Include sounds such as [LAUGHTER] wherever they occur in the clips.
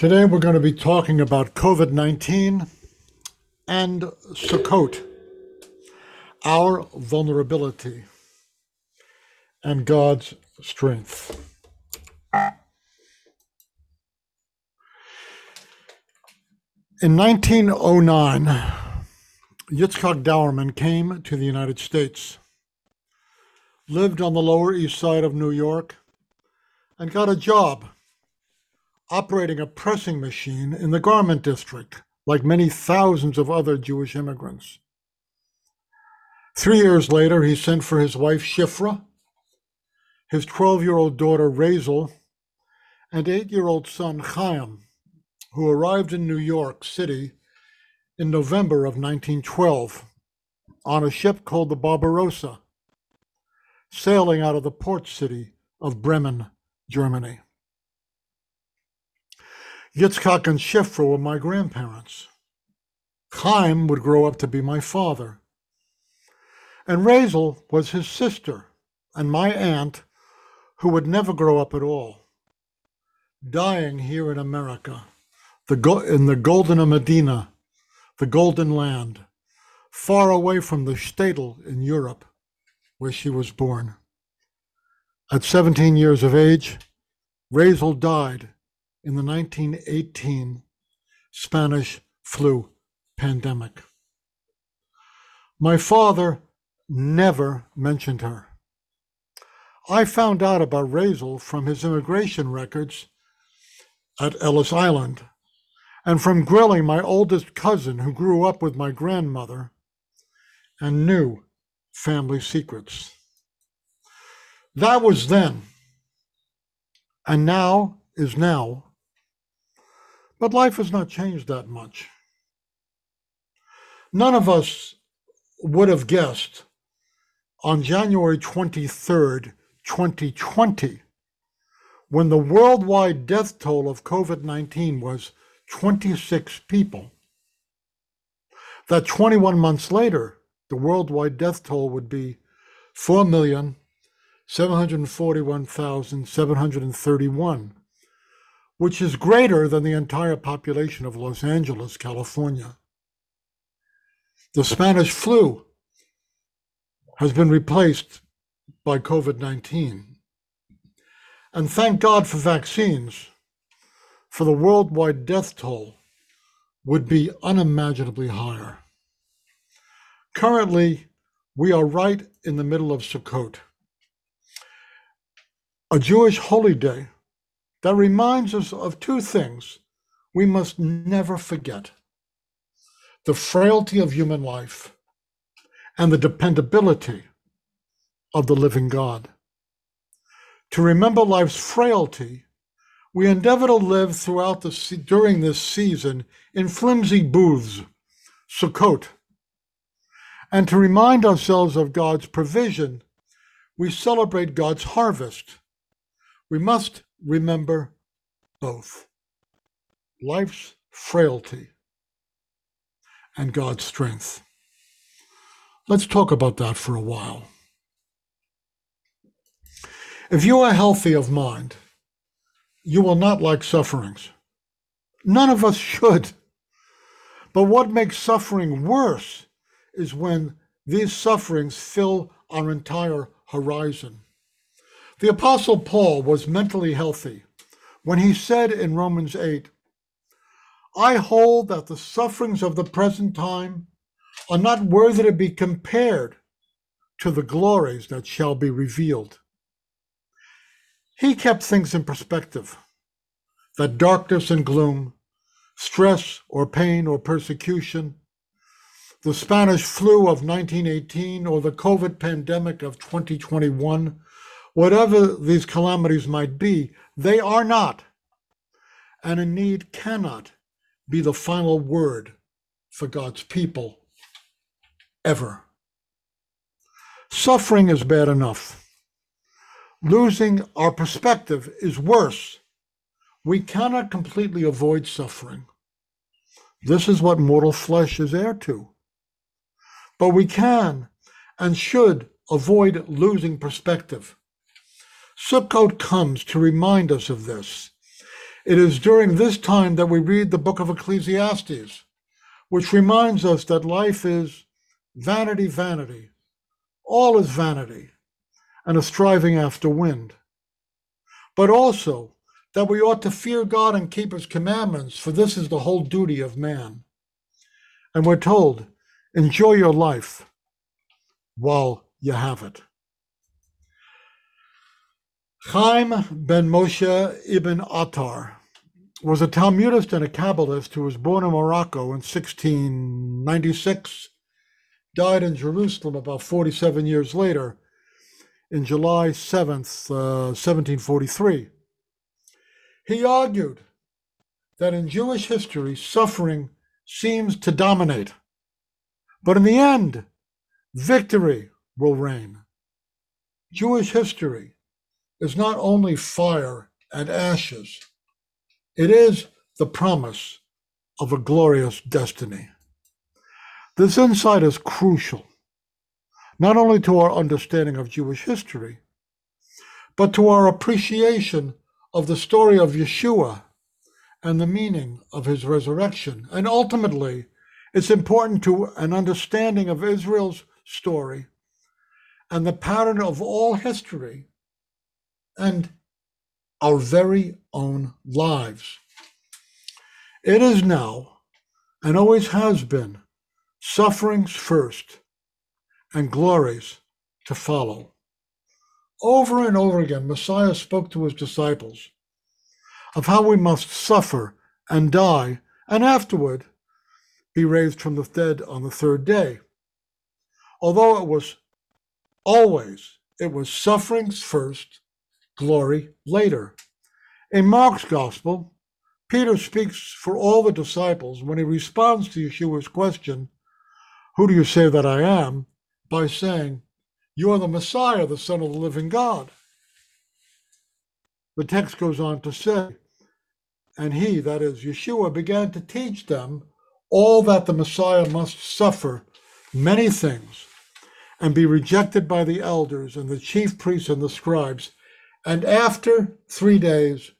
Today we're going to be talking about COVID 19 and Sukkot, our vulnerability and God's strength. In 1909, Yitzhak Dauermann came to the United States, lived on the Lower East Side of New York, and got a job operating a pressing machine in the garment district, like many thousands of other Jewish immigrants. Three years later, he sent for his wife Shifra, his 12 year old daughter Razel, and eight year old son Chaim, who arrived in New York City in November of 1912 on a ship called the Barbarossa, sailing out of the port city of Bremen, Germany. Yitzchak and Shifra were my grandparents. Chaim would grow up to be my father. And Razel was his sister and my aunt, who would never grow up at all, dying here in America, the go- in the Golden Medina, the Golden Land, far away from the shtetl in Europe, where she was born. At 17 years of age, Razel died in the 1918 Spanish flu pandemic. My father never mentioned her. I found out about Razel from his immigration records at Ellis Island and from grilling my oldest cousin who grew up with my grandmother and knew family secrets. That was then, and now is now. But life has not changed that much. None of us would have guessed on January 23rd, 2020, when the worldwide death toll of COVID 19 was 26 people, that 21 months later, the worldwide death toll would be 4,741,731 which is greater than the entire population of Los Angeles, California. The Spanish flu has been replaced by COVID 19. And thank God for vaccines, for the worldwide death toll would be unimaginably higher. Currently, we are right in the middle of Sukkot, a Jewish holy day that reminds us of two things we must never forget the frailty of human life and the dependability of the living God. To remember life's frailty, we endeavor to live throughout the during this season in flimsy booths, Sukkot. And to remind ourselves of God's provision, we celebrate God's harvest. We must remember both life's frailty and God's strength. Let's talk about that for a while. If you are healthy of mind, you will not like sufferings. None of us [LAUGHS] should. But what makes suffering worse is when these sufferings fill our entire horizon. The Apostle Paul was mentally healthy when he said in Romans 8, I hold that the sufferings of the present time are not worthy to be compared to the glories that shall be revealed. He kept things in perspective that darkness and gloom, stress or pain or persecution, the Spanish flu of 1918 or the COVID pandemic of 2021 Whatever these calamities might be, they are not, and indeed cannot be the final word for God's people ever. Suffering is bad enough. Losing our perspective is worse. We cannot completely avoid suffering. This is what mortal flesh is heir to. But we can and should avoid losing perspective. Sukkot comes to remind us of this. It is during this time that we read the book of Ecclesiastes, which reminds us that life is vanity, vanity. All is vanity and a striving after wind. But also that we ought to fear God and keep his commandments, for this is the whole duty of man. And we're told, enjoy your life while you have it. Chaim ben Moshe ibn Attar was a Talmudist and a Kabbalist who was born in Morocco in 1696, died in Jerusalem about 47 years later in July 7th, uh, 1743. He argued that in Jewish history, suffering seems to dominate. But in the end, victory will reign. Jewish history is not only fire and ashes, it is the promise of a glorious destiny. This insight is crucial, not only to our understanding of Jewish history, but to our appreciation of the story of Yeshua and the meaning of his resurrection. And ultimately, it's important to an understanding of Israel's story and the pattern of all history and our very own lives. It is now, and always has been, sufferings first and glories to follow. Over and over again, Messiah spoke to his disciples of how we must suffer and die, and afterward be raised from the dead on the third day. Although it was always, it was sufferings first, glory later. In Mark's gospel, Peter speaks for all the disciples when he responds to Yeshua's question, Who do you say that I am? by saying, You are the Messiah, the Son of the living God. The text goes on to say, And he, that is Yeshua, began to teach them all that the Messiah must suffer many things and be rejected by the elders and the chief priests and the scribes, and after three days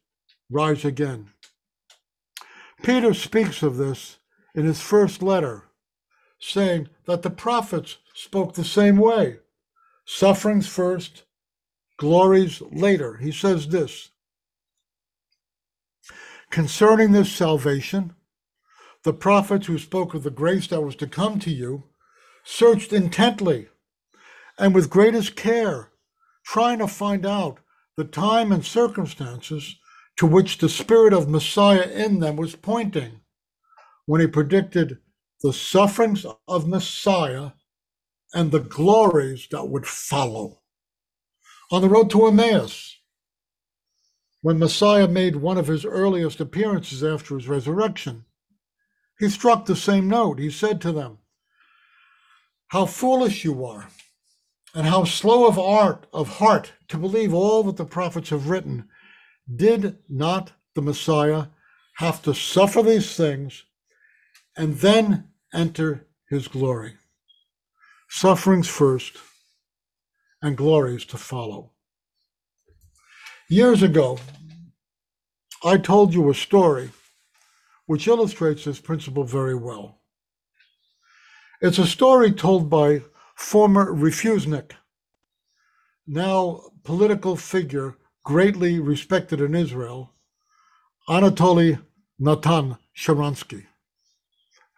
rise again. Peter speaks of this in his first letter, saying that the prophets spoke the same way sufferings first, glories later. He says this concerning this salvation, the prophets who spoke of the grace that was to come to you searched intently and with greatest care, trying to find out the time and circumstances to which the Spirit of Messiah in them was pointing when he predicted the sufferings of Messiah and the glories that would follow. On the road to Emmaus, when Messiah made one of his earliest appearances after his resurrection, he struck the same note. He said to them, How foolish you are, and how slow of art of heart to believe all that the prophets have written. Did not the Messiah have to suffer these things and then enter his glory? Sufferings first and glories to follow. Years ago, I told you a story which illustrates this principle very well. It's a story told by former refusnik, now political figure greatly respected in Israel, Anatoly Natan Sharansky.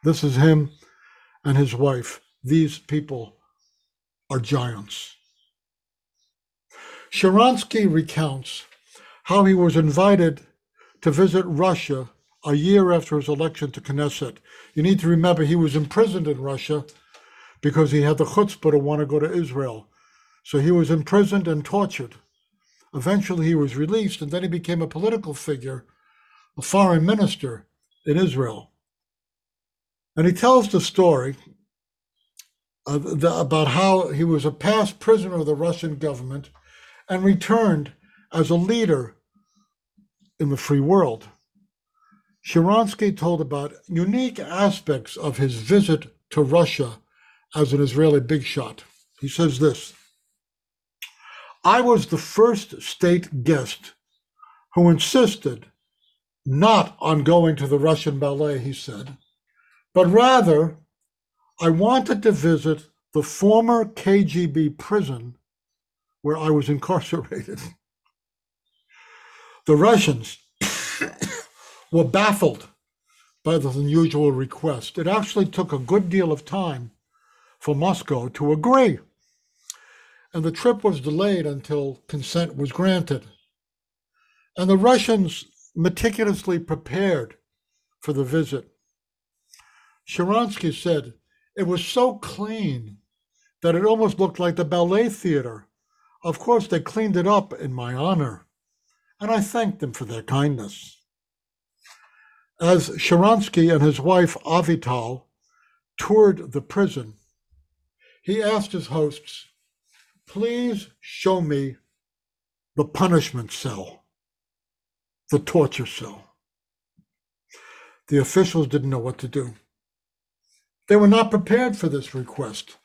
This is him and his wife. These people are giants. Sharansky recounts how he was invited to visit Russia a year after his election to Knesset. You need to remember he was imprisoned in Russia because he had the chutzpah to want to go to Israel. So he was imprisoned and tortured. Eventually, he was released, and then he became a political figure, a foreign minister in Israel. And he tells the story the, about how he was a past prisoner of the Russian government and returned as a leader in the free world. Sharansky told about unique aspects of his visit to Russia as an Israeli big shot. He says this I was the first state guest who insisted not on going to the Russian ballet, he said, but rather I wanted to visit the former KGB prison where I was incarcerated. The Russians were baffled by this unusual request. It actually took a good deal of time for Moscow to agree, and the trip was delayed until consent was granted. And the Russians meticulously prepared for the visit. Sharansky said it was so clean that it almost looked like the ballet theater. Of course, they cleaned it up in my honor, and I thanked them for their kindness. As Sharansky and his wife Avital toured the prison, he asked his hosts, Please show me the punishment cell, the torture cell. The officials didn't know what to do. They were not prepared for this request.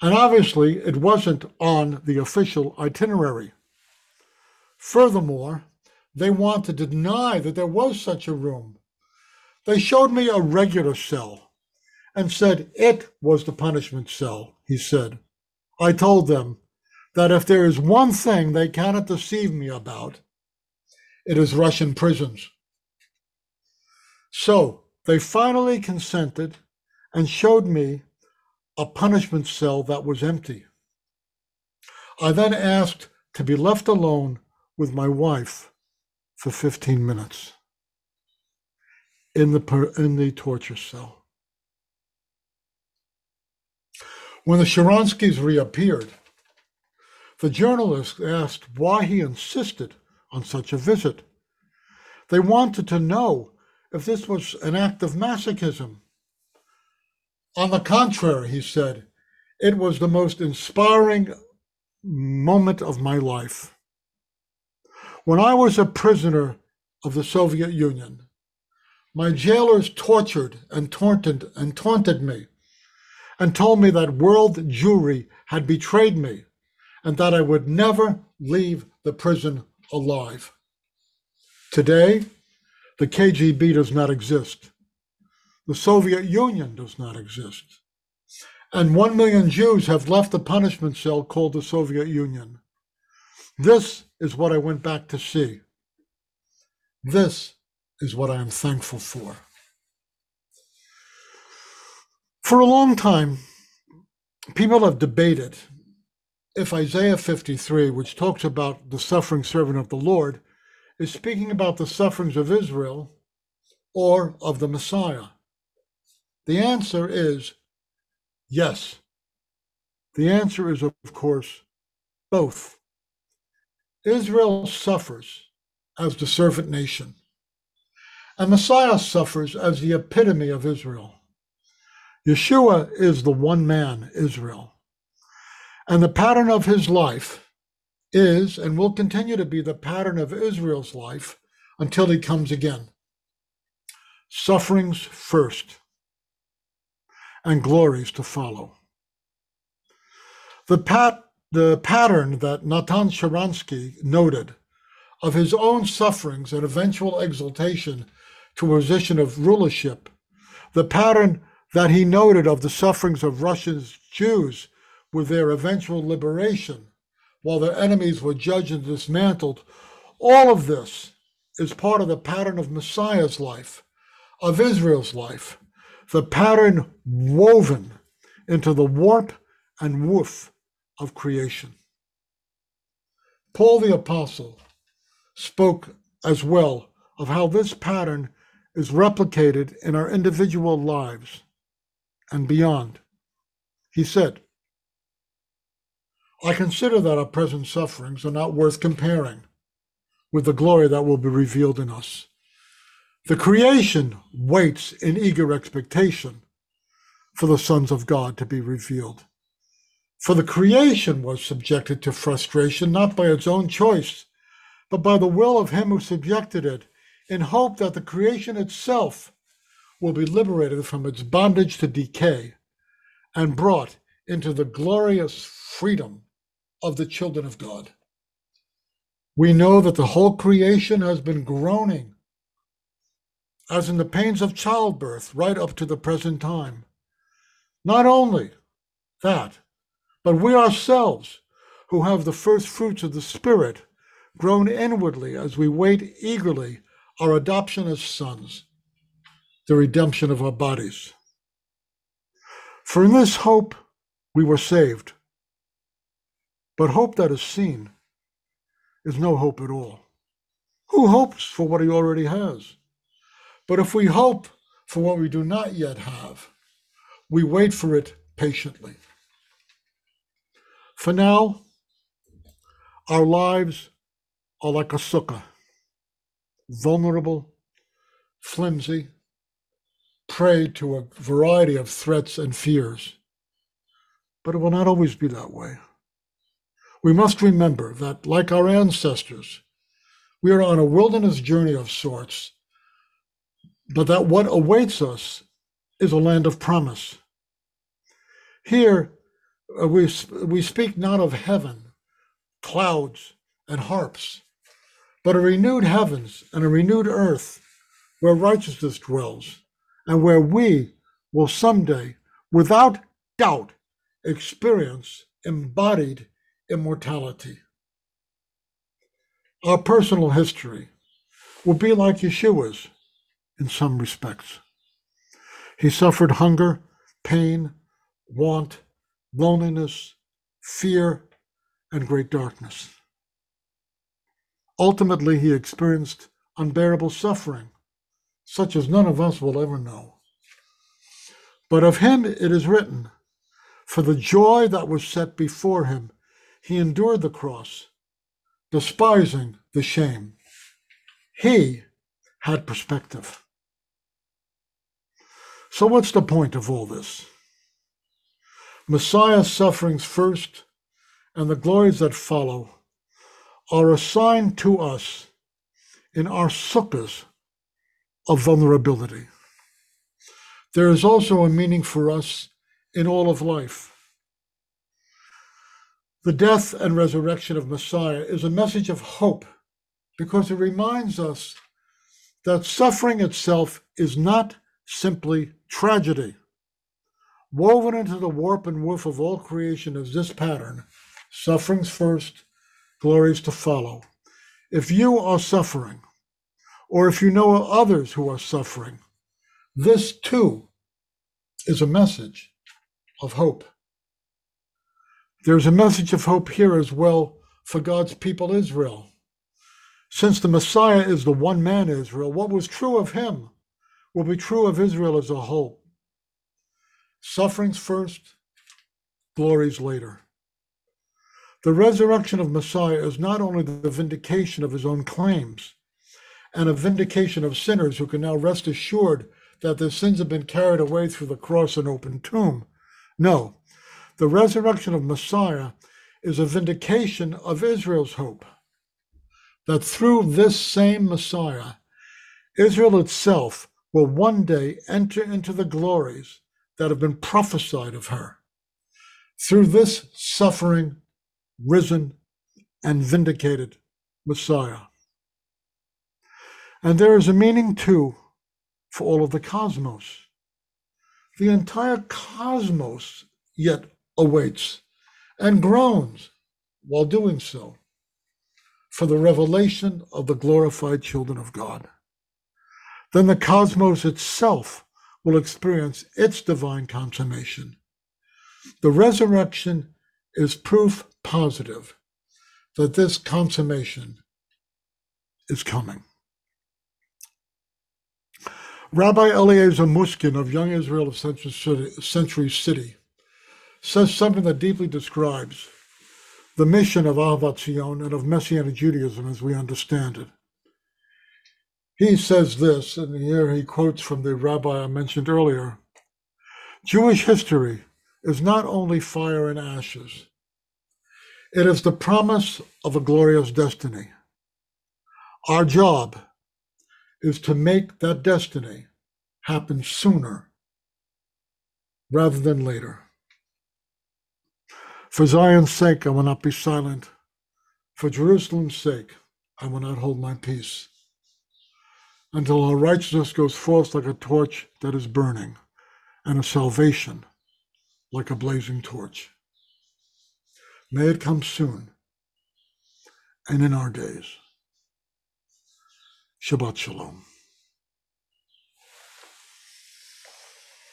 And obviously, it wasn't on the official itinerary. Furthermore, they wanted to deny that there was such a room. They showed me a regular cell and said it was the punishment cell, he said. I told them that if there is one thing they cannot deceive me about, it is Russian prisons. So they finally consented and showed me a punishment cell that was empty. I then asked to be left alone with my wife for 15 minutes in the, in the torture cell. When the Sharanskys reappeared, the journalist asked why he insisted on such a visit. They wanted to know if this was an act of masochism on the contrary, he said, it was the most inspiring moment of my life. When I was a prisoner of the Soviet Union, my jailers tortured and taunted and taunted me and told me that world Jewry had betrayed me and that I would never leave the prison alive. Today, the KGB does not exist. The Soviet Union does not exist. And one million Jews have left the punishment cell called the Soviet Union. This is what I went back to see. This is what I am thankful for. For a long time, people have debated if Isaiah 53, which talks about the suffering servant of the Lord, is speaking about the sufferings of Israel or of the Messiah. The answer is yes. The answer is, of course, both. Israel suffers as the servant nation, and Messiah suffers as the epitome of Israel. Yeshua is the one man, Israel. And the pattern of his life is and will continue to be the pattern of Israel's life until he comes again. Sufferings first and glories to follow. The, pat, the pattern that Natan Sharansky noted of his own sufferings and eventual exaltation to a position of rulership, the pattern that he noted of the sufferings of Russian Jews with their eventual liberation, while their enemies were judged and dismantled, all of this is part of the pattern of Messiah's life, of Israel's life, the pattern woven into the warp and woof of creation. Paul the Apostle spoke as well of how this pattern is replicated in our individual lives and beyond. He said, I consider that our present sufferings are not worth comparing with the glory that will be revealed in us. The creation waits in eager expectation for the sons of God to be revealed. For the creation was subjected to frustration not by its own choice, but by the will of him who subjected it, in hope that the creation itself will be liberated from its bondage to decay and brought into the glorious freedom of the children of God. We know that the whole creation has been groaning as in the pains of childbirth, right up to the present time. Not only that, but we ourselves, who have the first fruits of the Spirit, groan inwardly as we wait eagerly our adoption as sons, the redemption of our bodies. For in this hope we were saved. But hope that is seen is no hope at all. Who hopes for what he already has? But if we hope for what we do not yet have, we wait for it patiently. For now, our lives are like a sukkah, vulnerable, flimsy, prey to a variety of threats and fears. But it will not always be that way. We must remember that, like our ancestors, we are on a wilderness journey of sorts, but that what awaits us is a land of promise. Here, uh, we, we speak not of heaven, clouds, and harps, but a renewed heavens and a renewed earth where righteousness dwells and where we will someday, without doubt, experience embodied immortality. Our personal history will be like Yeshua's in some respects. He suffered hunger, pain, want, loneliness, fear, and great darkness. Ultimately, he experienced unbearable suffering, such as none of us will ever know. But of him it is written, For the joy that was set before him, he endured the cross, despising the shame. He had perspective. So, what's the point of all this? Messiah's sufferings first and the glories that follow are assigned to us in our sukkahs of vulnerability. There is also a meaning for us in all of life. The death and resurrection of Messiah is a message of hope because it reminds us that suffering itself is not simply tragedy. Woven into the warp and woof of all creation is this pattern sufferings first, glories to follow. If you are suffering, or if you know others who are suffering, this too is a message of hope. There's a message of hope here as well for God's people Israel. Since the Messiah is the one man Israel, what was true of him will be true of Israel as a whole. Sufferings first, glories later. The resurrection of Messiah is not only the vindication of his own claims and a vindication of sinners who can now rest assured that their sins have been carried away through the cross and open tomb. No, the resurrection of Messiah is a vindication of Israel's hope that through this same Messiah, Israel itself will one day enter into the glories that have been prophesied of her. Through this suffering, risen, and vindicated Messiah. And there is a meaning too for all of the cosmos. The entire cosmos yet awaits and groans while doing so for the revelation of the glorified children of God. Then the cosmos itself will experience its divine consummation. The resurrection is proof positive that this consummation is coming. Rabbi Eliezer Muskin of Young Israel of Century City says something that deeply describes the mission of Ahavat Zion and of Messianic Judaism as we understand it. He says this, and here he quotes from the rabbi I mentioned earlier Jewish history is not only fire and ashes, it is the promise of a glorious destiny. Our job is to make that destiny happen sooner rather than later. For Zion's sake, I will not be silent. For Jerusalem's sake, I will not hold my peace. until our righteousness goes forth like a torch that is burning, and a salvation like a blazing torch. May it come soon and in our days. Shabbat Shalom.